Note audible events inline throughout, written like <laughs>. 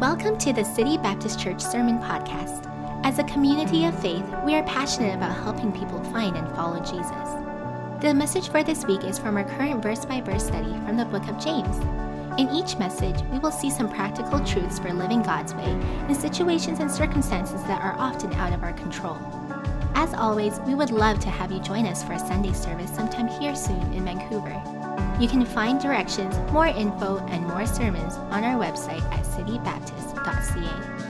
Welcome to the City Baptist Church Sermon Podcast. As a community of faith, we are passionate about helping people find and follow Jesus. The message for this week is from our current verse by verse study from the book of James. In each message, we will see some practical truths for living God's way in situations and circumstances that are often out of our control. As always, we would love to have you join us for a Sunday service sometime here soon in Vancouver. You can find directions, more info, and more sermons on our website at citybaptist.ca.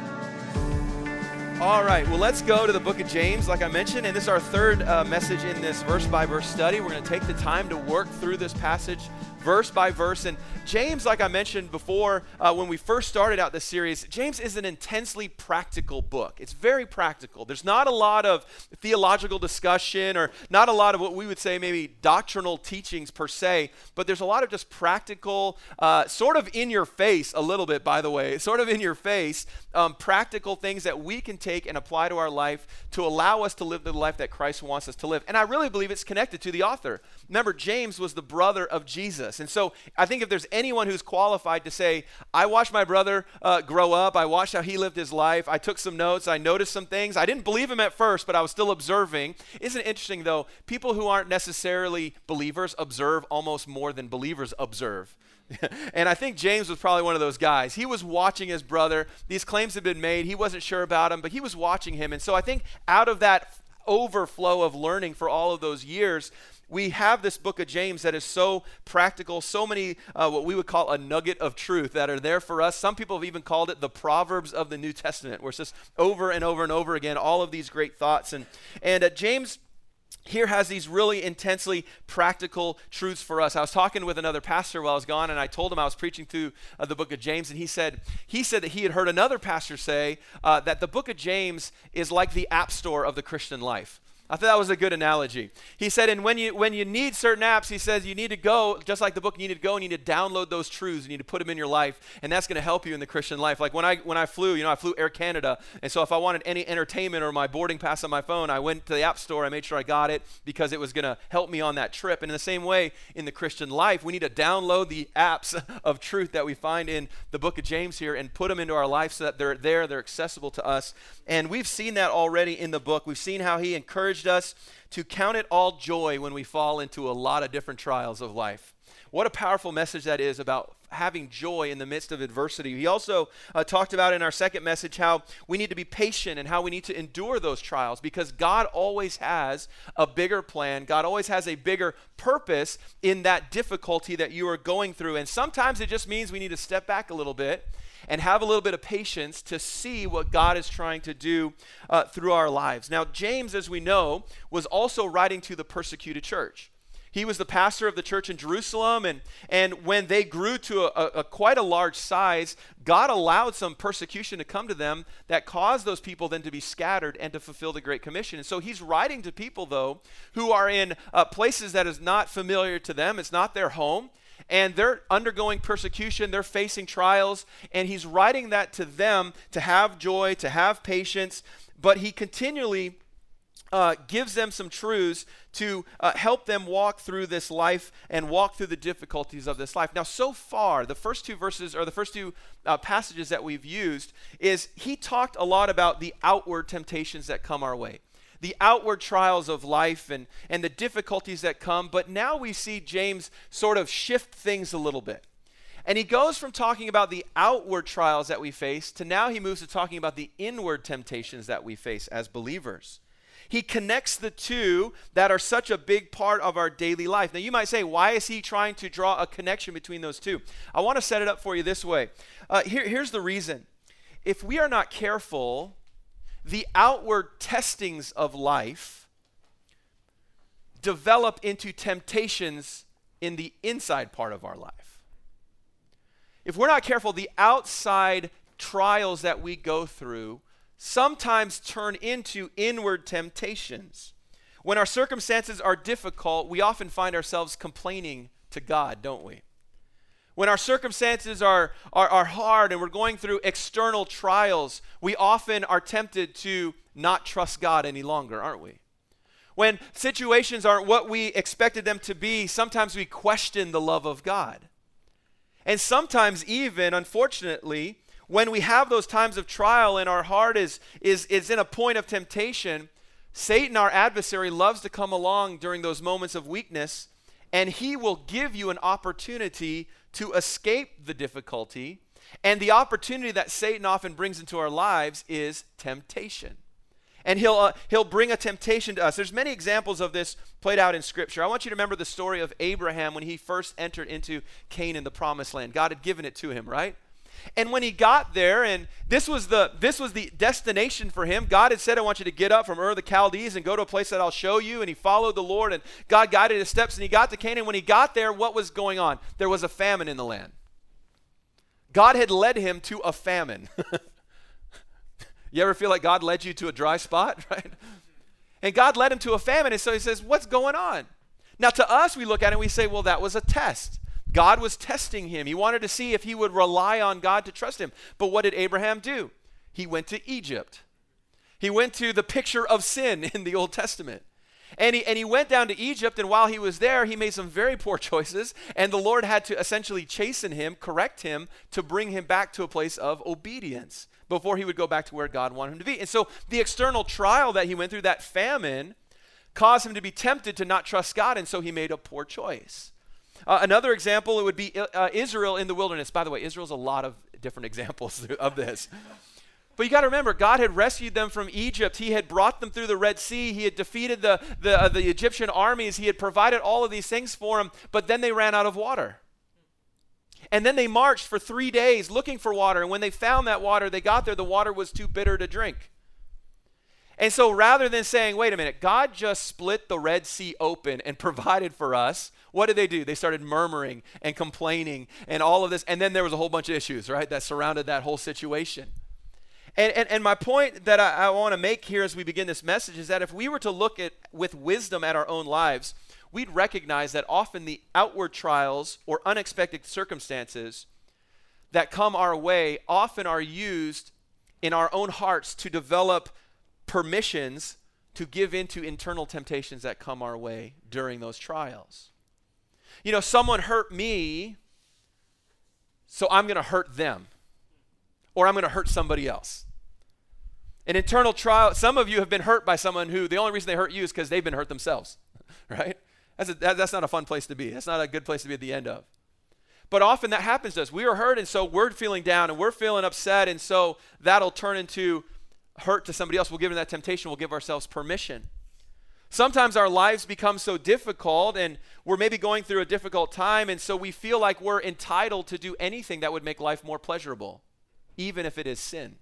All right, well, let's go to the book of James, like I mentioned, and this is our third uh, message in this verse by verse study. We're going to take the time to work through this passage verse by verse. And James, like I mentioned before, uh, when we first started out this series, James is an intensely practical book. It's very practical. There's not a lot of theological discussion or not a lot of what we would say maybe doctrinal teachings per se, but there's a lot of just practical, uh, sort of in your face, a little bit, by the way, sort of in your face, um, practical things that we can take and apply to our life to allow us to live the life that Christ wants us to live. And I really believe it's connected to the author. Remember, James was the brother of Jesus. And so I think if there's anyone who's qualified to say, I watched my brother uh, grow up, I watched how he lived his life, I took some notes, I noticed some things. I didn't believe him at first, but I was still observing. Isn't it interesting, though? People who aren't necessarily believers observe almost more than believers observe. <laughs> and I think James was probably one of those guys. He was watching his brother. These claims had been made. He wasn't sure about him, but he was watching him. And so I think out of that overflow of learning for all of those years, we have this book of James that is so practical, so many uh, what we would call a nugget of truth that are there for us. Some people have even called it the Proverbs of the New Testament, where it's just over and over and over again, all of these great thoughts. And, and uh, James here has these really intensely practical truths for us. I was talking with another pastor while I was gone, and I told him I was preaching through uh, the book of James, and he said he said that he had heard another pastor say uh, that the book of James is like the app store of the Christian life. I thought that was a good analogy. He said, and when you when you need certain apps, he says you need to go, just like the book, you need to go and you need to download those truths, you need to put them in your life, and that's going to help you in the Christian life. Like when I when I flew, you know, I flew Air Canada, and so if I wanted any entertainment or my boarding pass on my phone, I went to the app store, I made sure I got it because it was going to help me on that trip. And in the same way, in the Christian life, we need to download the apps <laughs> of truth that we find in the book of James here and put them into our life so that they're there, they're accessible to us. And we've seen that already in the book. We've seen how he encouraged us to count it all joy when we fall into a lot of different trials of life. What a powerful message that is about having joy in the midst of adversity. He also uh, talked about in our second message how we need to be patient and how we need to endure those trials because God always has a bigger plan. God always has a bigger purpose in that difficulty that you are going through. And sometimes it just means we need to step back a little bit and have a little bit of patience to see what God is trying to do uh, through our lives. Now, James, as we know, was also writing to the persecuted church. He was the pastor of the church in Jerusalem, and, and when they grew to a, a, a quite a large size, God allowed some persecution to come to them that caused those people then to be scattered and to fulfill the Great Commission. And so he's writing to people, though, who are in uh, places that is not familiar to them, it's not their home and they're undergoing persecution, they're facing trials, and he's writing that to them to have joy, to have patience, but he continually uh, gives them some truths to uh, help them walk through this life and walk through the difficulties of this life. Now, so far, the first two verses or the first two uh, passages that we've used is he talked a lot about the outward temptations that come our way the outward trials of life and, and the difficulties that come. But now we see James sort of shift things a little bit. And he goes from talking about the outward trials that we face to now he moves to talking about the inward temptations that we face as believers. He connects the two that are such a big part of our daily life. Now, you might say, why is he trying to draw a connection between those two? I want to set it up for you this way. Uh, here, here's the reason. If we are not careful, the outward testings of life develop into temptations in the inside part of our life. If we're not careful, the outside trials that we go through sometimes turn into inward temptations. When our circumstances are difficult, we often find ourselves complaining to God, don't we? When our circumstances are, are, are hard and we're going through external trials, we often are tempted to not trust God any longer, aren't we? When situations aren't what we expected them to be, sometimes we question the love of God. And sometimes, even, unfortunately, when we have those times of trial and our heart is, is, is in a point of temptation, Satan, our adversary, loves to come along during those moments of weakness, and he will give you an opportunity to escape the difficulty. And the opportunity that Satan often brings into our lives is temptation. And he'll, uh, he'll bring a temptation to us. There's many examples of this played out in Scripture. I want you to remember the story of Abraham when he first entered into Canaan, the promised land. God had given it to him, right? And when he got there, and this was the this was the destination for him. God had said, "I want you to get up from Ur the Chaldees and go to a place that I'll show you." And he followed the Lord, and God guided his steps, and he got to Canaan. When he got there, what was going on? There was a famine in the land. God had led him to a famine. <laughs> you ever feel like God led you to a dry spot, <laughs> right? And God led him to a famine, and so he says, "What's going on?" Now, to us, we look at it and we say, "Well, that was a test." God was testing him. He wanted to see if he would rely on God to trust him. But what did Abraham do? He went to Egypt. He went to the picture of sin <laughs> in the Old Testament. And he, and he went down to Egypt, and while he was there, he made some very poor <laughs> choices. And the Lord had to essentially chasten him, correct him, to bring him back to a place of obedience before he would go back to where God wanted him to be. And so the external trial that he went through, that famine, caused him to be tempted to not trust God, and so he made a poor choice. Uh, another example, it would be uh, Israel in the wilderness. By the way, Israel's a lot of different <laughs> examples of this. But you got to remember, God had rescued them from Egypt. He had brought them through the Red Sea. He had defeated the, the, uh, the Egyptian armies. He had provided all of these things for them, but then they ran out of water. And then they marched for three days looking for water. And when they found that water, they got there, the water was too bitter to drink. And so rather than saying, wait a minute, God just split the Red Sea open and <laughs> provided for us, what did they do? They started murmuring and complaining and all of this. And then there was a whole bunch of issues, right, that surrounded that whole situation. And, and, and my point that I, I want to make here as we begin this message is that if we were to look at with wisdom at our own lives, we'd recognize that often the outward trials or unexpected circumstances that come our way often are used in our own hearts to develop permissions to give into internal temptations that come our way during those trials. You know, someone hurt me, so I'm going to hurt them, or I'm going to hurt somebody else. An internal trial, some of you have been hurt by someone who the only reason they hurt you is because they've been hurt themselves, <laughs> right? That's, a, that, that's not a fun place to be. That's not a good place to be at the end of. But often that happens to us. We are hurt, and so we're feeling down and we're feeling upset, and so that'll turn into hurt to somebody else, we'll give in that temptation, we'll give ourselves permission. Sometimes our lives become so difficult and we're maybe going through a difficult time, and so we feel like we're entitled to do anything that would make life more pleasurable, even if it is sin.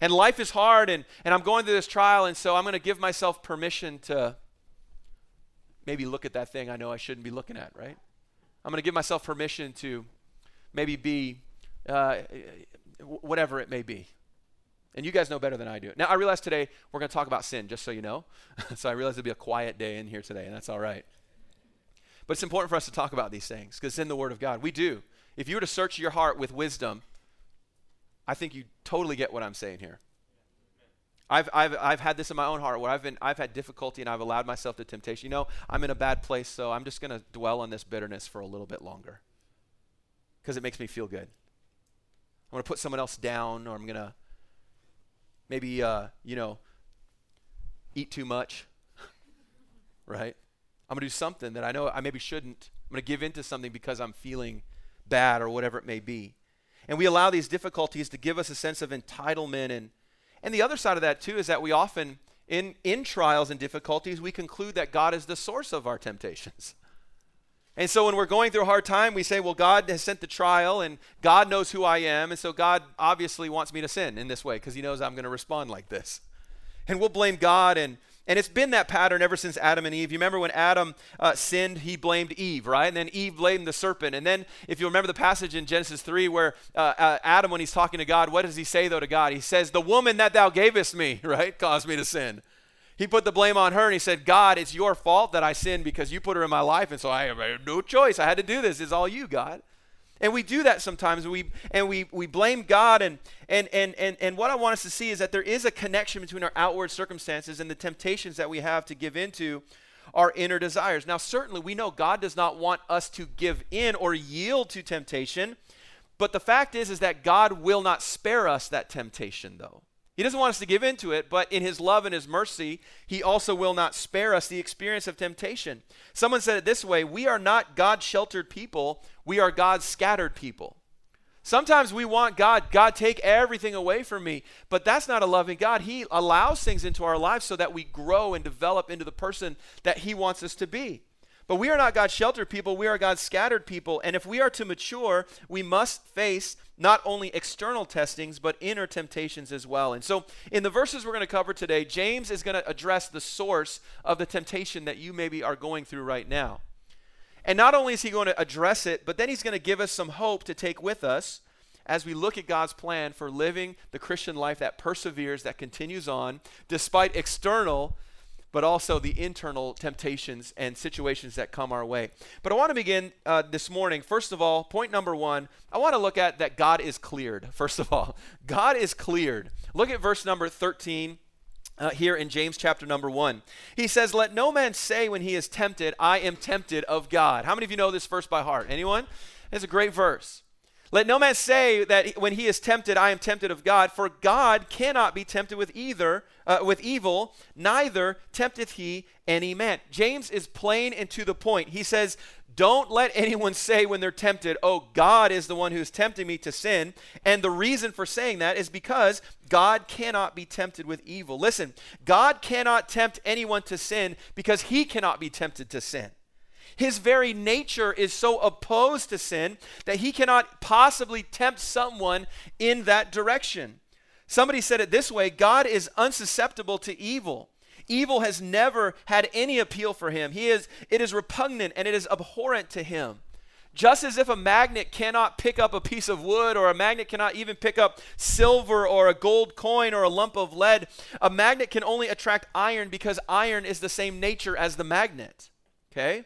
And life is hard, and, and I'm going through this trial, and so I'm going to give myself permission to maybe look at that thing I know I shouldn't be looking at, right? I'm going to give myself permission to maybe be uh, whatever it may be. And you guys know better than I do. Now, I realize today we're going to talk about sin, just so you know. <laughs> so I realize it'll be a quiet day in here today, and that's all right. But it's important for us to talk about these things because in the Word of God. We do. If you were to search your heart with wisdom, I think you totally get what I'm saying here. I've, I've, I've had this in my own heart where I've, been, I've had difficulty and I've allowed myself to temptation. You know, I'm in a bad place, so I'm just going to dwell on this bitterness for a little bit longer because it makes me feel good. I'm going to put someone else down or I'm going to maybe, uh, you know, eat too much, <laughs> right? I'm going to do something that I know I maybe shouldn't. I'm going to give in to something because I'm feeling bad or whatever it may be. And we allow these difficulties to give us a sense of entitlement. And, and the other side of that, too, is that we often, in, in trials and difficulties, we conclude that God is the source of our temptations. <laughs> And so when we're going through a hard time, we say, well, God has sent the trial and God knows who I am. And so God obviously wants me to sin in this way because he knows I'm going to respond like this. And we'll blame God. And, and it's been that pattern ever since Adam and Eve. You remember when Adam uh, sinned, he blamed Eve, right? And then Eve blamed the serpent. And then if you remember the passage in Genesis 3 where uh, uh, Adam, when he's talking to God, what does he say though to God? He says, the woman that thou gavest me, <laughs> right, caused me to sin. He put the blame on her and he said, God, it's your fault that I sinned because you put her in my life. And so I have no choice. I had to do this. It's all you, God. And we do that sometimes. And we and we we blame God and and and and and what I want us to see is that there is a connection between our outward circumstances and the temptations that we have to give into our inner desires. Now, certainly we know God does not want us to give in or yield to temptation, But the fact is is that God will not spare us that temptation though. He doesn't want us to give into it, but in his love and his mercy, he also will not spare us the experience of temptation. Someone said it this way, we are not God sheltered people, we are God scattered people. Sometimes we want God, God, take everything away from me. But that's not a loving God. He allows things into our lives so that we grow and develop into the person that He wants us to be. But we are not God's sheltered people, we are God's scattered people. And if we are to mature, we must face not only external testings, but inner temptations as well. And so, in the verses we're going to cover today, James is going to address the source of the temptation that you maybe are going through right now. And not only is he going to address it, but then he's going to give us some hope to take with us as we look at God's plan for living the Christian life that perseveres, that continues on, despite external, but also the internal temptations and situations that come our way. But I want to begin uh, this morning. First of all, point number one, I want to look at that God is cleared. <laughs> First of all, God is cleared. Look at verse number 13 uh, here in James chapter number one. He says, Let no man say when he is tempted, I am tempted of God. How many of you know this verse by heart? Anyone? It's a great verse. Let no man say that when he is tempted, I am tempted of God, for God cannot be tempted with either uh, with evil, neither tempteth he any man. James is plain and to the point. He says, don't let anyone say when they're tempted, oh, God is the one who's tempting me to sin. And the reason for saying that is because God cannot be tempted with evil. Listen, God cannot tempt anyone to sin because he cannot be tempted to sin. His very nature is so opposed to sin that he cannot possibly tempt someone in that direction. Somebody said it this way God is unsusceptible to evil. Evil has never had any appeal for him. He is, it is repugnant and it is abhorrent to him. Just as if a magnet cannot pick up a piece of wood or a magnet cannot even pick up silver or a gold coin or a lump of lead, a magnet can only attract iron because iron is the same nature as the magnet. Okay?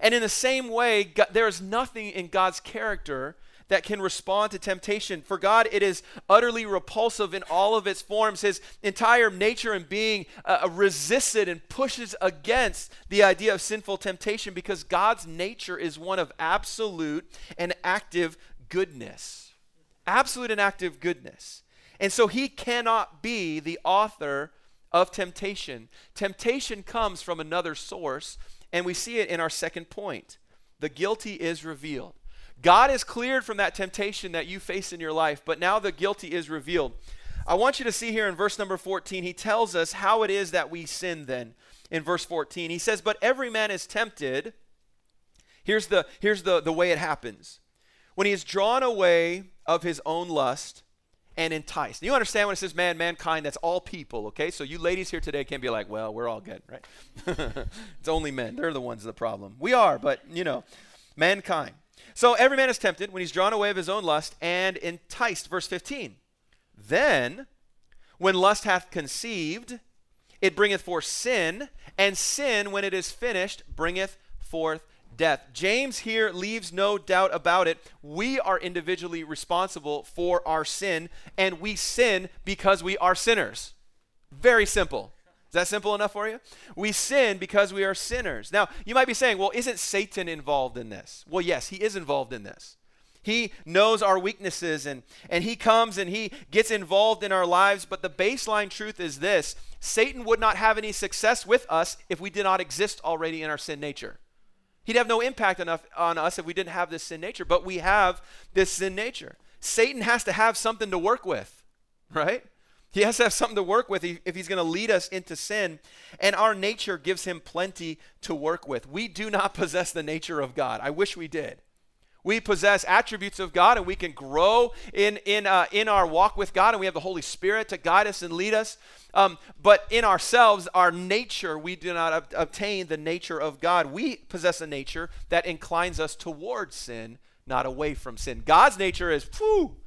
And in the same way, God, there is nothing in God's character that can respond to temptation. For God, it is utterly repulsive in all of its forms. His entire nature and being uh, uh, resists it and pushes against the idea of sinful temptation because God's nature is one of absolute and active goodness. Absolute and active goodness. And so he cannot be the author of temptation. Temptation comes from another source, and we see it in our second point. The guilty is revealed. God is cleared from that temptation that you face in your life, but now the guilty is revealed. I want you to see here in verse number 14, he tells us how it is that we sin then. In verse 14, he says, But every man is tempted. Here's the, here's the, the way it happens. When he is drawn away of his own lust and enticed. You understand when it says man, mankind, that's all people, okay? So you ladies here today can be like, well, we're all good, right? <laughs> it's only men. They're the ones the problem. We are, but, you know, mankind. So every man is tempted when he's drawn away of his own lust and enticed. Verse 15. Then, when lust hath conceived, it bringeth forth sin, and sin, when it is finished, bringeth forth death. James here leaves no doubt about it. We are individually responsible for our sin, and we sin because we are sinners. Very simple. Is that simple enough for you? We sin because we are sinners. Now, you might be saying, well, isn't Satan involved in this? Well, yes, he is involved in this. He knows our weaknesses and, and he comes and he gets involved in our lives. But the baseline truth is this Satan would not have any success with us if we did not exist already in our sin nature. He'd have no impact enough on us if we didn't have this sin nature. But we have this sin nature. Satan has to have something to work with, right? He has to have something to work with if he's going to lead us into sin. And our nature gives him plenty to work with. We do not <laughs> possess the nature of God. I wish we did. We possess attributes of God and we can grow in, in, uh, in our walk with God, and we have the Holy Spirit to guide us and lead us. Um, but in ourselves, our nature, we do not ob- obtain the nature of God. We possess a nature that inclines us towards sin, not away from sin. God's nature is, whew,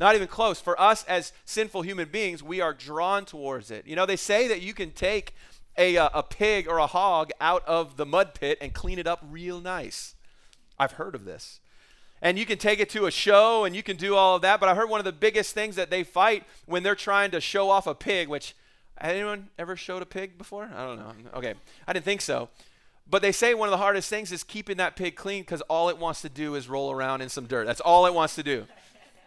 not even close. For us as sinful human beings, we are drawn towards it. You know, they say that you can take a, uh, a pig or a hog out of the mud pit and clean it up real nice. I've heard of this. And you can take it to a show and you can do all of that. But I heard one of the biggest things that they fight when they're trying to show off a pig, which anyone ever showed a pig before? I don't know. Okay. I didn't think so. But they say one of the hardest things is keeping that pig clean because all it wants to do is roll around in some dirt. That's all it wants to do.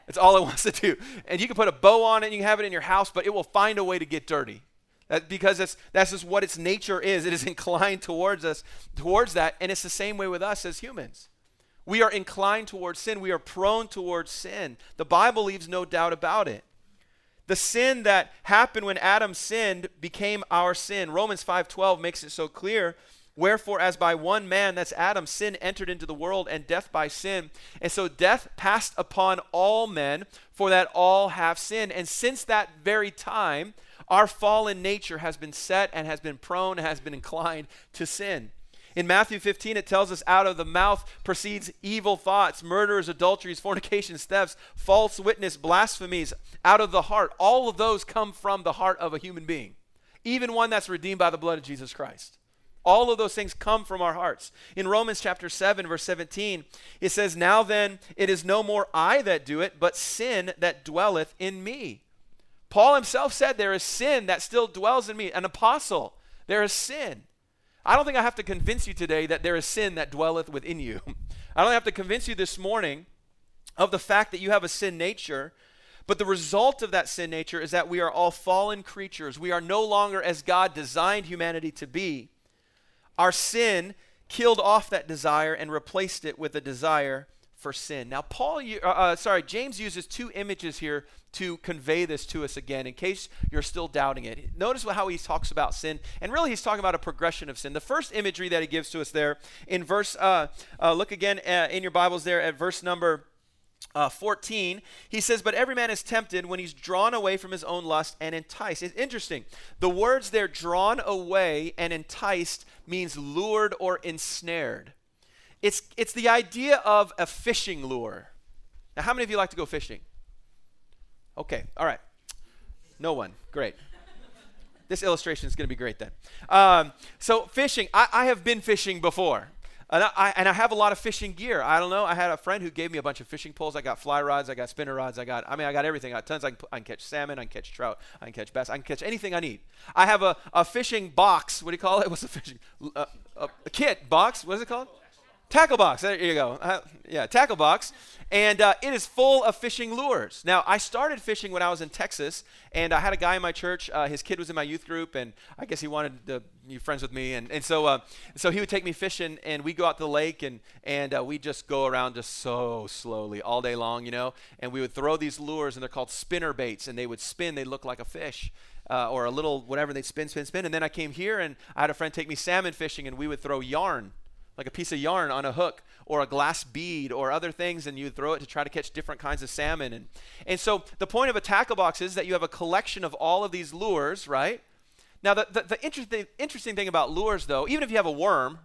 That's all it <laughs> wants to do. And you can put a bow on it, and you can have it in your house, but it will find a way to get dirty. That, because that's, that's just what its nature is. It is <laughs> inclined towards us, towards that, and it's the same way with us as humans. We are inclined towards sin. We are prone towards sin. The Bible leaves no doubt about it. The sin that happened when Adam sinned became our sin. Romans 5:12 makes it so clear. Wherefore, as by one man, that's Adam, sin entered into the world, and death by sin. And so death passed upon all men, for that all have sinned. And since that very time, our fallen nature has been set and has been prone, and has been inclined to sin. In Matthew 15, it tells us out of the mouth proceeds evil thoughts, murders, adulteries, fornications, thefts, false witness, blasphemies. Out of the heart, all of those come from the heart of a human being, even one that's redeemed by the blood of Jesus Christ. All of those things come from our hearts. In Romans chapter 7, verse 17, it says, Now then, it is no more I that do it, but sin that dwelleth in me. Paul himself said, There is sin that still dwells in me. An apostle, there is sin. I don't think I have to convince you today that there is sin that dwelleth within you. <laughs> I don't have to convince you this morning of the fact that you have a sin nature. But the result of that sin nature is that we are all fallen creatures. We are no longer as God designed humanity to be. Our sin killed off that desire and replaced it with a desire for sin. Now, Paul, uh, uh, sorry, James uses two images here to convey this to us again, in case you're still doubting it. Notice how he talks about sin, and really he's talking about a progression of sin. The first imagery that he gives to us there in verse, uh, uh look again uh, in your Bibles there at verse number. Uh, 14, he says, But every man is tempted when he's drawn away from his own lust and enticed. It's interesting. The words there, drawn away and enticed, means lured or ensnared. It's, it's the idea of a fishing lure. Now, how many of you like to go fishing? Okay, all right. No one. Great. this illustration is going to be great then. Um, so, fishing, I, I have been fishing before. And I, and I, have a lot of fishing gear. I don't know. I had a friend who gave me a bunch of fishing poles. I got fly rods. I got spinner rods. I got, I mean, I got everything. I got tons. I can, I can catch salmon. I can catch trout. I can catch bass. I can catch anything I need. I have a, a fishing box. What do you call it? <laughs> What's a fishing? Uh, a, a kit box. What is it called? Tackle box. There you go. Uh, yeah, tackle box. And uh, it is full of fishing lures. Now, I started fishing when I was in Texas, and I had a guy in my church. Uh, his kid was in my youth group, and I guess he wanted to be friends with me. And, and so, uh, so he would take me fishing, and we'd go out to the lake, and, and uh, we just go around just so slowly all day long, you know. And we would throw these lures, and they're called spinner baits, and they would spin. They look like a fish. Uh, or a little whatever they spin, spin, spin. And then I came here and I had a friend take me salmon fishing, and we would throw yarn like a piece of yarn on a hook or a glass bead or other things and you throw it to try to catch different kinds of salmon. And and so the point of a tackle box is that you have a collection of all of these lures right? Now the, the, the interesting, interesting thing about lures though even if you have a worm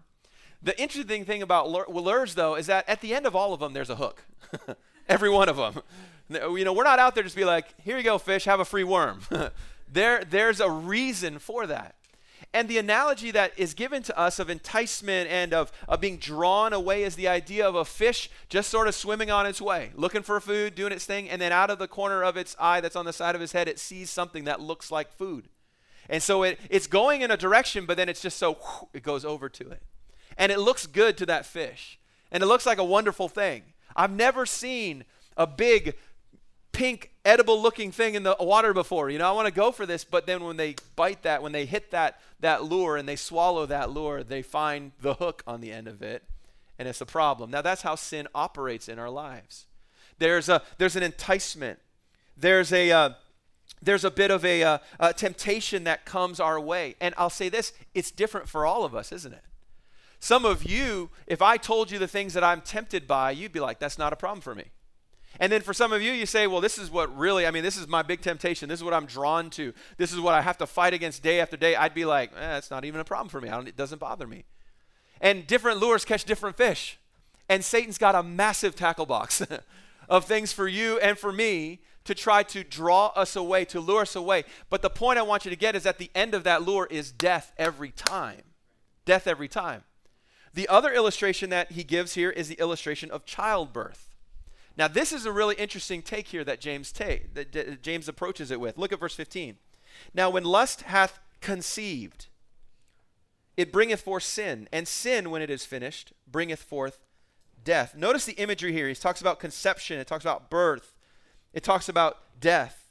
the interesting thing about lures though is that at the end of all of them there's a hook. <laughs> Every one of them. <laughs> You know we're not out there just be like here you go fish have a free worm. <laughs> There there's a reason for that and the analogy that is given to us of enticement and of, of being drawn away is the idea of a fish just sort of swimming on its way, looking for food, doing its thing, and then out of the corner of its eye that's on the side of its head, it sees something that looks like food. And so it, it's going in a direction, but then it's just so it goes over to it. And it looks good to that fish. And it looks like a wonderful thing. I've never seen a big pink edible looking thing in the water before. You know, I want to go for this, but then when they bite that, when they hit that that lure and they swallow that lure, they find the hook on the end of it, and it's a problem. Now that's how sin operates in our lives. There's a there's an enticement. There's a uh, there's a bit of a, uh, a temptation that comes our way, and I'll say this: it's different for all of us, isn't it? Some of you, if I told you the things that I'm tempted by, you'd be like, "That's not a problem for me." And then for some of you, you say, well, this is what really, I mean, this is my big temptation. This is what I'm drawn to. This is what I have to fight against day after day. I'd be like, eh, it's not even a problem for me. it doesn't bother me. And different lures catch different fish. And Satan's got a massive tackle box <laughs> of things for you and for me to try to draw us away, to lure us away. But the point I want you to get is at the end of that lure is death every time. Death every time. The other illustration that he gives here is the illustration of childbirth. Now, this is a really interesting take here that James take that James approaches it with. Look at verse 15. Now, when lust hath conceived, it bringeth forth sin, and sin, when it is finished, bringeth forth death. Notice the imagery here. He talks about conception, it talks about birth. it talks about death.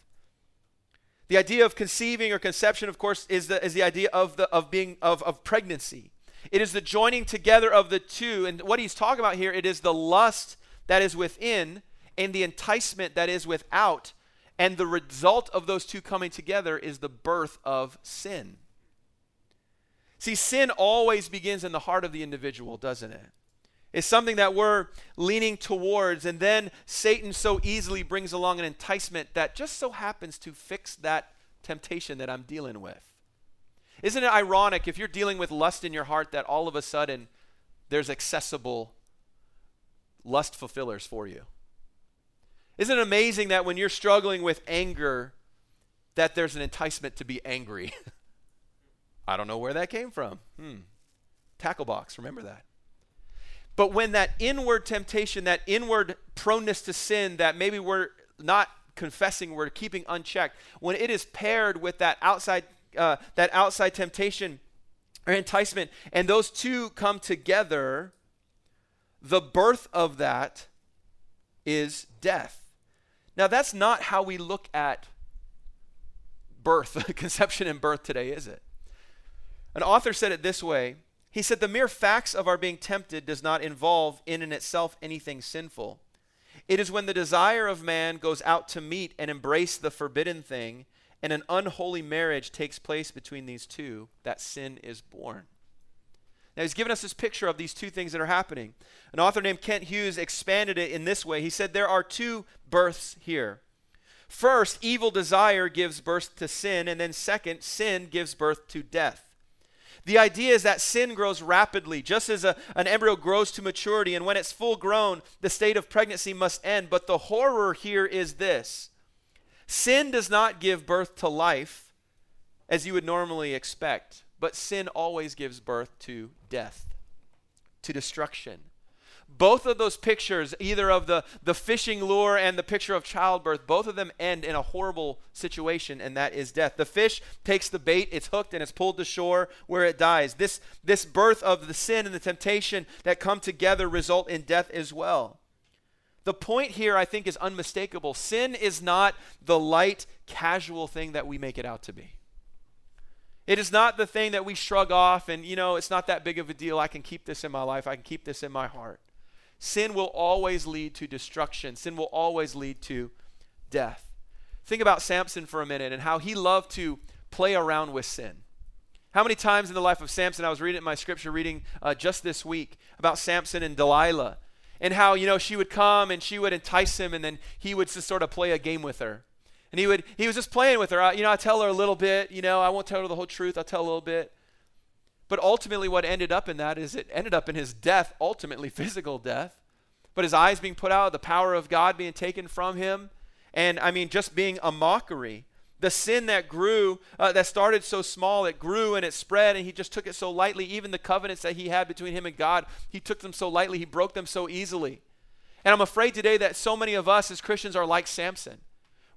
The idea of conceiving or conception, of course, is the, is the idea of, the, of being of, of pregnancy. It is the joining together of the two. And what he's talking about here, it is the lust that is within and the enticement that is without. And the result of those two coming together is the birth of sin. See, sin always begins in the heart of the individual, doesn't it? It's something that we're leaning towards, and then Satan so easily brings along an enticement that just so happens to fix that temptation that I'm dealing with. Isn't it ironic if you're dealing with lust in your heart that all of a sudden there's accessible lust fulfillers for you? Isn't it amazing that when you're struggling with anger, that there's an enticement to be angry? <laughs> I don't know where that came from. Hmm. Tackle box, remember that. But when that inward temptation, that inward proneness to sin that maybe we're not confessing, we're keeping unchecked, when it is paired with that outside, uh, that outside temptation or enticement, and those two come together, the birth of that is death. Now, that's not how we look at birth, <laughs> conception and birth today, is it? An author said it this way He said, The mere facts of our being tempted does not involve in and itself anything sinful. It is when the desire of man goes out to meet and embrace the forbidden thing, and an unholy marriage takes place between these two, that sin is born. Now, he's given us this picture of these two things that are happening. An author named Kent Hughes expanded it in this way. He said, There are two births here. First, evil desire gives birth to sin, and then second, sin gives birth to death. The idea is that sin grows rapidly, just as a, an embryo grows to maturity, and when it's full grown, the state of pregnancy must end. But the horror here is this sin does not give birth to life as you would normally expect, but sin always gives birth to death, to destruction both of those pictures, either of the, the fishing lure and the picture of childbirth, both of them end in a horrible situation, and that is death. The fish takes the bait, it's hooked, and it's pulled to shore where it dies. This, this birth of the sin and the temptation that come together result in death as well. The point here, I think, is unmistakable. Sin is not the light, casual thing that we make it out to be. It is not the thing that we shrug off and, you know, it's not that big of a deal. I can keep this in my life, I can keep this in my heart sin will always lead to destruction, sin will always lead to death. Think about Samson for a minute and how he loved to play around with sin. How many times in the life of Samson, I was reading my scripture reading uh, just this week about Samson and Delilah, and how, you know, she would come and she would entice him, and then he would just sort of play a game with her. And he would, he was just playing with her. I, you know, I tell her a little bit, you know, I won't tell her the whole truth, I'll tell a little bit. But ultimately, what ended up in that is it ended up in his death, ultimately <laughs> physical death. But his eyes being put out, the power of God being taken from him, and I mean, just being a mockery. The sin that grew, uh, that started so small, it grew and it spread, and he just took it so lightly. Even the covenants that he had between him and God, he took them so lightly, he broke them so easily. And I'm afraid today that so many of us as Christians are like Samson,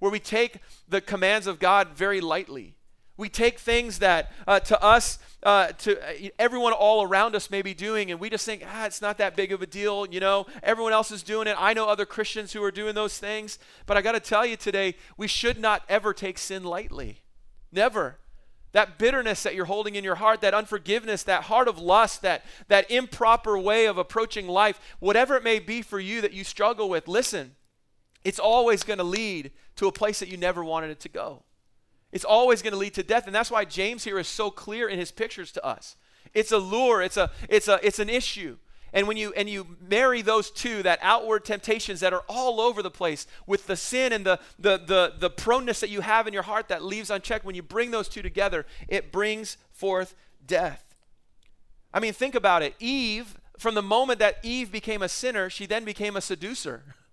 where we take the commands of God very lightly. We take things that uh, to us, uh, to uh, everyone all around us may be doing, and we just think, ah, it's not that big of a deal. You know, everyone else is doing it. I know other Christians who are doing those things. But I got to tell you today, we should not ever take sin lightly. Never. That bitterness that you're holding in your heart, that unforgiveness, that heart of lust, that, that improper way of approaching life, whatever it may be for you that you struggle with, listen, it's always going to lead to a place that you never wanted it to go. It's always going to lead to death. And that's why James here is so clear in his pictures to us. It's a lure, it's, a, it's, a, it's an issue. And when you and you marry those two, that outward temptations that are all over the place with the sin and the, the the the proneness that you have in your heart that leaves unchecked, when you bring those two together, it brings forth death. I mean, think about it. Eve, from the moment that Eve became a sinner, she then became a seducer. <laughs>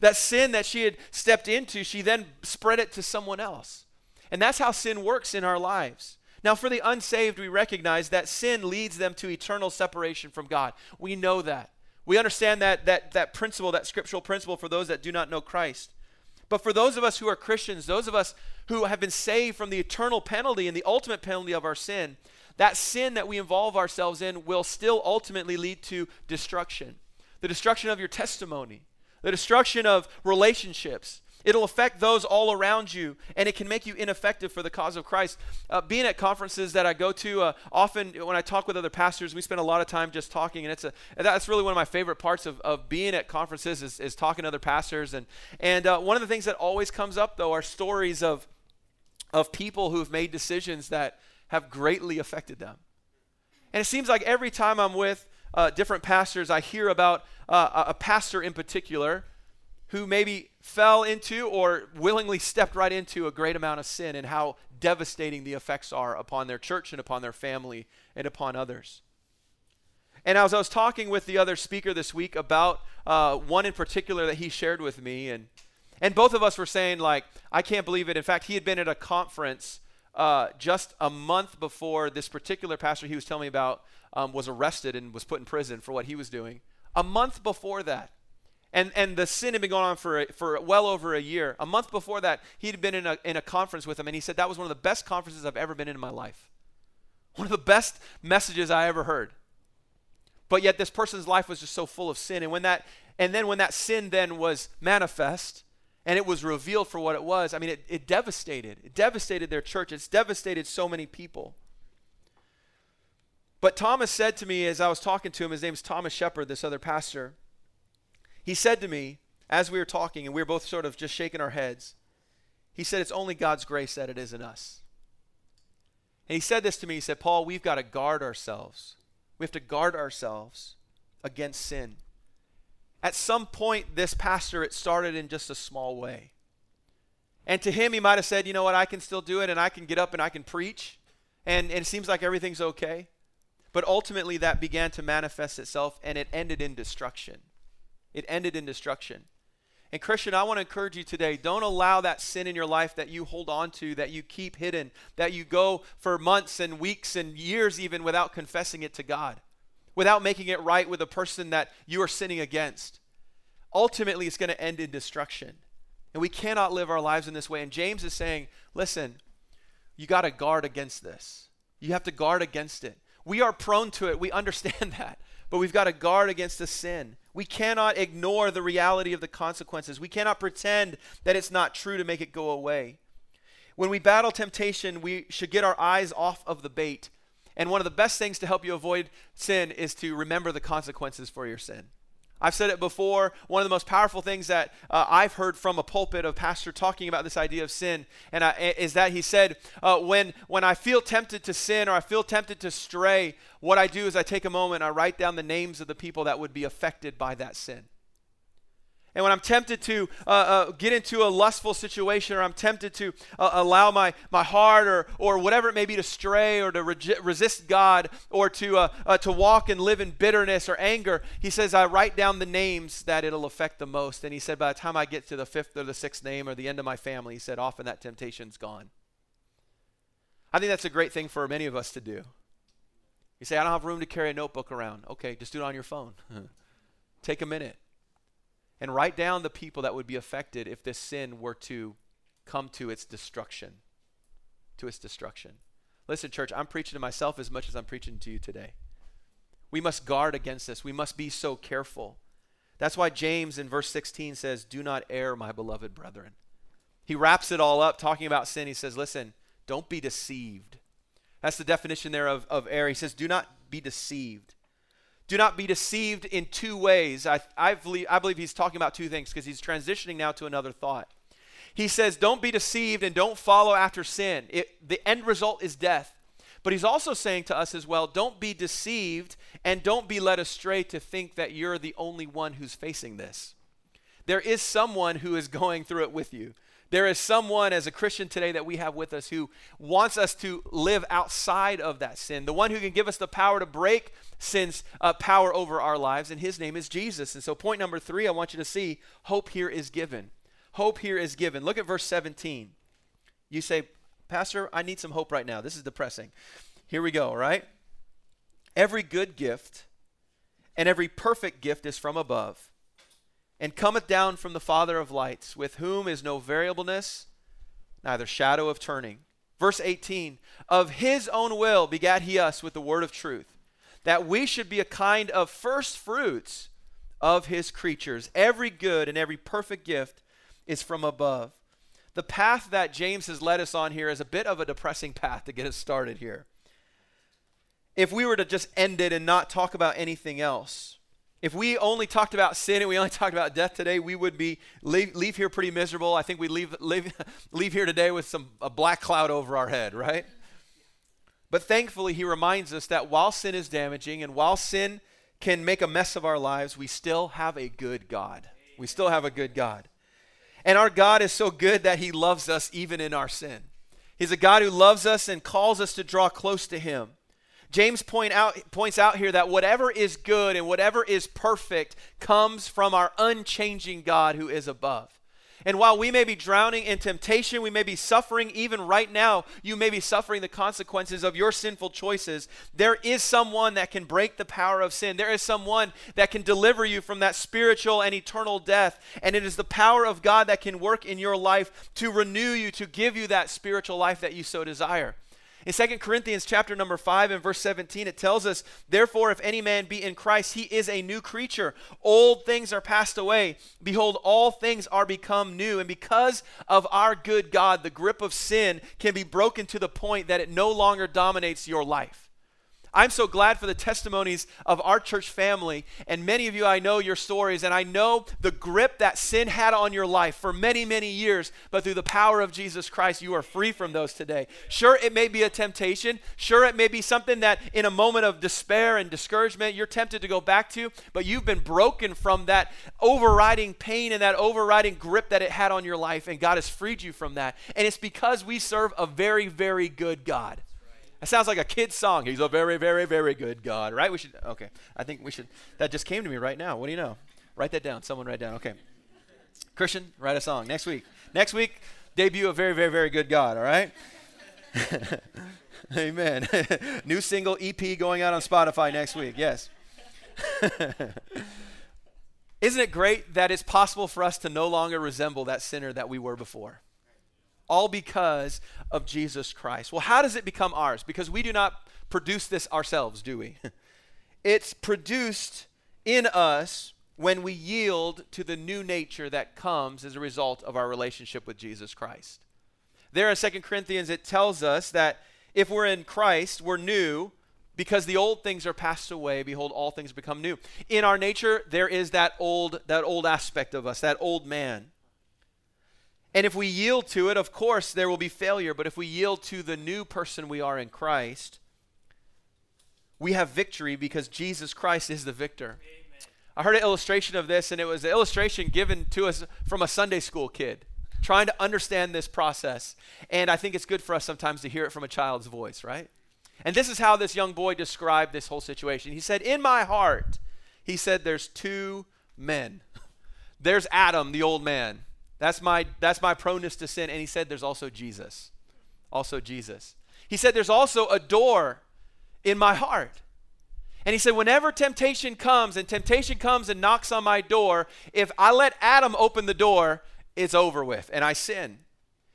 That sin that she had stepped into, she then spread it to someone else. And that's how sin works in our lives. Now, for the unsaved, we recognize that sin leads them to eternal separation from God. We know that. We understand that, that, that principle, that scriptural principle for those that do not know Christ. But for those of us who are Christians, those of us who have been saved from the eternal penalty and the ultimate penalty of our sin, that sin that we involve ourselves in will still ultimately lead to destruction. The destruction of your testimony, the destruction of relationships, It'll affect those all around you, and it can make you ineffective for the cause of Christ. Uh, being at conferences that I go to, uh, often when I talk with other pastors, we spend a lot of time just talking, and it's a that's really one of my favorite parts of, of being at conferences is, is talking to other pastors. And and uh, one of the things that always comes up though are stories of of people who've made decisions that have greatly affected them. And it seems like every time I'm with uh, different pastors, I hear about uh, a pastor in particular who maybe fell into or willingly stepped right into a great amount of sin and how devastating the effects are upon their church and upon their family and upon others. And as I was talking with the other speaker this week about uh, one in particular that he shared with me, and and both of us were saying like, I can't believe it. In fact, he had been at a conference uh, just a month before this particular pastor he was telling me about um, was arrested and was put in prison for what he was doing. A month before that, and, and the sin had been going on for, for well over a year. A month before that, he'd been in a, in a conference with him, and he said, That was one of the best conferences I've ever been in in my life. One of the best messages I ever heard. But yet, this person's life was just so full of sin. And, when that, and then, when that sin then was manifest, and it was revealed for what it was, I mean, it, it devastated. It devastated their church. It's devastated so many people. But Thomas said to me as I was talking to him, his name's Thomas Shepard, this other pastor. He said to me, as we were talking, and we were both sort of just shaking our heads, he said, It's only God's grace that it isn't us. And he said this to me. He said, Paul, we've got to guard ourselves. We have to guard ourselves against sin. At some point, this pastor, it started in just a small way. And to him, he might have said, You know what? I can still do it, and I can get up and I can preach. And, and it seems like everything's okay. But ultimately, that began to manifest itself, and it ended in destruction it ended in destruction. And Christian, I want to encourage you today don't allow that sin in your life that you hold on to, that you keep hidden, that you go for months and weeks and years even without confessing it to God, without making it right with the person that you are sinning against. Ultimately, it's going to end in destruction. And we cannot live our lives in this way. And James is saying, listen, you got to guard against this. You have to guard against it. We are prone to it. We understand <laughs> that. But we've got to guard against the sin. We cannot ignore the reality of the consequences. We cannot pretend that it's not true to make it go away. When we battle temptation, we should get our eyes off of the bait. And one of the best things to help you avoid sin is to remember the consequences for your sin. I've said it before. One of the most powerful things that uh, I've heard from a pulpit of pastor talking about this idea of sin, and I, is that he said, uh, when when I feel tempted to sin or I feel tempted to stray, what I do is I take a moment, I write down the names of the people that would be affected by that sin. And when I'm tempted to uh, uh, get into a lustful situation or I'm tempted to uh, allow my, my heart or, or whatever it may be to stray or to re- resist God or to, uh, uh, to walk and live in bitterness or anger, he says, I write down the names that it'll affect the most. And he said, by the time I get to the fifth or the sixth name or the end of my family, he said, often that temptation's gone. I think that's a great thing for many of us to do. You say, I don't have room to carry a notebook around. Okay, just do it on your phone. <laughs> Take a minute and write down the people that would be affected if this sin were to come to its destruction. To its destruction. Listen, church, I'm preaching to myself as much as I'm preaching to you today. We must guard against this. We must be so careful. That's why James in verse 16 says, Do not err, my beloved brethren. He wraps it all up talking about sin. He says, Listen, don't be deceived. That's the definition there of, of error. He says, Do not be deceived. Do not be deceived in two ways. I, I, believe, I believe he's talking about two things because he's transitioning now to another thought. He says, Don't be deceived and don't follow after sin. It, the end result is death. But he's also saying to us as well, don't be deceived and don't be led astray to think that you're the only one who's facing this. There is someone who is going through it with you. There is someone as a Christian today that we have with us who wants us to live outside of that sin. The one who can give us the power to break sin's uh, power over our lives, and his name is Jesus. And so, point number three, I want you to see hope here is given. Hope here is given. Look at verse 17. You say, Pastor, I need some hope right now. This is depressing. Here we go, right? Every good gift and every perfect gift is from above and cometh down from the Father of lights, with whom is no variableness, neither shadow of turning. Verse 18 Of his own will begat he us with the word of truth, that we should be a kind of first fruits of his creatures. Every good and every perfect gift is from above. The path that James has led us on here is a bit of a depressing path to get us started here. If we were to just end it and not talk about anything else, if we only talked about sin and we only <laughs> talked about death today, we would be leave, leave here pretty miserable. I think we leave leave <laughs> leave here today with some a black cloud over our head, right? But thankfully, he reminds us that while sin is damaging and while sin can make a mess of our lives, we still have a good God. We still have a good God. And our God is so good that he loves us even in our sin. He's a God who loves us and calls us to draw close to him. James point out, points out here that whatever is good and whatever is perfect comes from our unchanging God who is above. And while we may be drowning in temptation, we may be suffering, even right now, you may be suffering the consequences of your sinful choices. There is someone that can break the power of sin. There is someone that can deliver you from that spiritual and eternal death. And it is the power of God that can work in your life to renew you, to give you that spiritual life that you so desire. In 2 Corinthians chapter number 5 and verse 17, it tells us, Therefore, if any man be in Christ, he is a new creature. Old things are passed away. Behold, all things are become new. And because of our good God, the grip of sin can be broken to the point that it no longer dominates your life. I'm so glad for the testimonies of our church family. And many of you, I know your stories, and I know the grip that sin had on your life for many, many years. But through the power of Jesus Christ, you are free from those today. Sure, it may be a temptation. Sure, it may be something that in a moment of despair and discouragement, you're tempted to go back to, but you've been broken from that overriding pain and that overriding grip that it had on your life, and God has freed you from that. And it's because we serve a very, very good God. That sounds like a kid's song. He's a very, very, very good God, right? We should, okay. I think we should, that just came to me right now. What do you know? Write that down. Someone write down. Okay. Christian, write a song next week. Next week, debut a very, very, very good God, all right? <laughs> Amen. <laughs> New single EP going out on Spotify next week. Yes. <laughs> Isn't it great that it's possible for us to no longer resemble that sinner that we were before? All because of Jesus Christ. Well, how does it become ours? Because we do not produce this ourselves, do we? <laughs> it's produced in us when we yield to the new nature that comes as a result of our relationship with Jesus Christ. There in 2 Corinthians, it tells us that if we're in Christ, we're new because the old things are passed away behold all things become new in our nature there is that old that old aspect of us that old man and if we yield to it, of course, there will be failure. But if we yield to the new person we are in Christ, we have victory because Jesus Christ is the victor. Amen. I heard an illustration of this, and it was an illustration given to us from a Sunday school kid trying to understand this process. And I think it's good for us sometimes to hear it from a child's voice, right? And this is how this young boy described this whole situation. He said, In my heart, he said, there's two men. <laughs> There's Adam, the old man, that's my that's my proneness to sin. And he said there's also Jesus. Also Jesus. He said there's also a door in my heart. And he said, whenever temptation comes and temptation comes and knocks on my door, if I let Adam open the door, it's over with and I sin.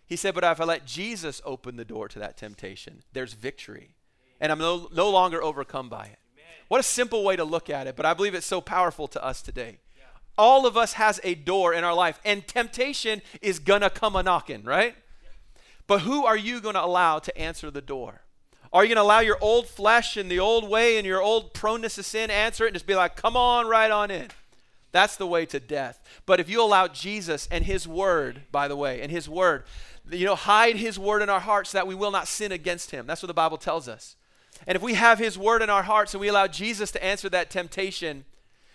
He said, but if I let Jesus open the door to that temptation, there's victory. And I'm no, no longer overcome by it. What a simple way to look at it, but I believe it's so powerful to us today all of us has a door in our life and temptation is gonna come a knocking right? But who are you gonna allow to answer the door? Are you gonna allow your old flesh and the old way and your old proneness to sin answer it and just be like come on right on in. That's the way to death. But if you allow jesus and his word by the way and his word you know hide his word in our hearts so that we will not sin against him. That's what the bible tells us. And if we have his word in our hearts and we allow jesus to answer that temptation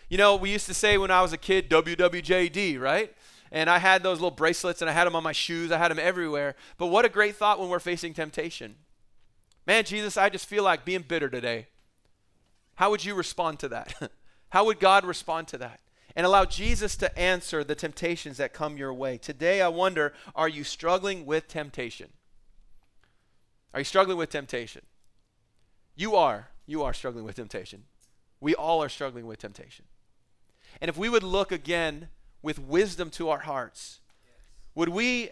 you know, we used to say when I was a kid, WWJD, right? And I had those little bracelets and I had them on my shoes, I had them everywhere. But what a great thought when we're facing temptation. Man, Jesus, I just feel like being bitter today. How would you respond to that? <laughs> How would God respond to that? And allow Jesus to answer the temptations that come your way. Today, I wonder are you struggling with temptation? Are you struggling with temptation? You are. You are struggling with temptation. We all are struggling with temptation. And if we would look again with wisdom to our hearts, would we,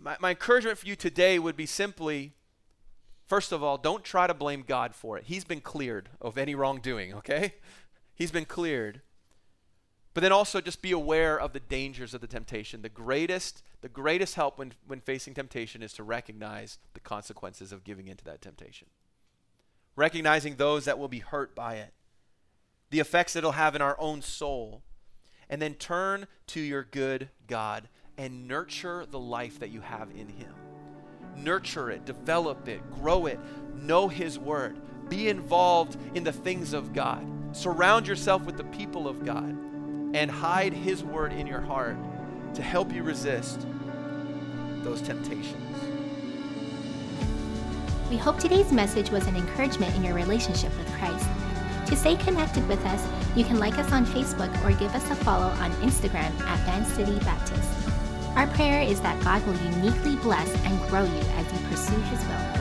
my, my encouragement for you today would be simply first of all, don't try to blame God for it. He's been cleared of any wrongdoing, okay? He's been cleared. But then also just be aware of the dangers of the temptation. The greatest, the greatest help when, when facing temptation is to recognize the consequences of giving into that temptation. Recognizing those that will be hurt by it, the effects it'll have in our own soul. And then turn to your good God and nurture the life that you have in Him. Nurture it, develop it, grow it, know His Word, be involved in the things of God, surround yourself with the people of God and hide His word in your heart to help you resist those temptations. We hope today's message was an encouragement in your relationship with Christ. To stay connected with us, you can like us on Facebook or give us a follow on Instagram at Van City Baptist. Our prayer is that God will uniquely bless and grow you as you pursue His will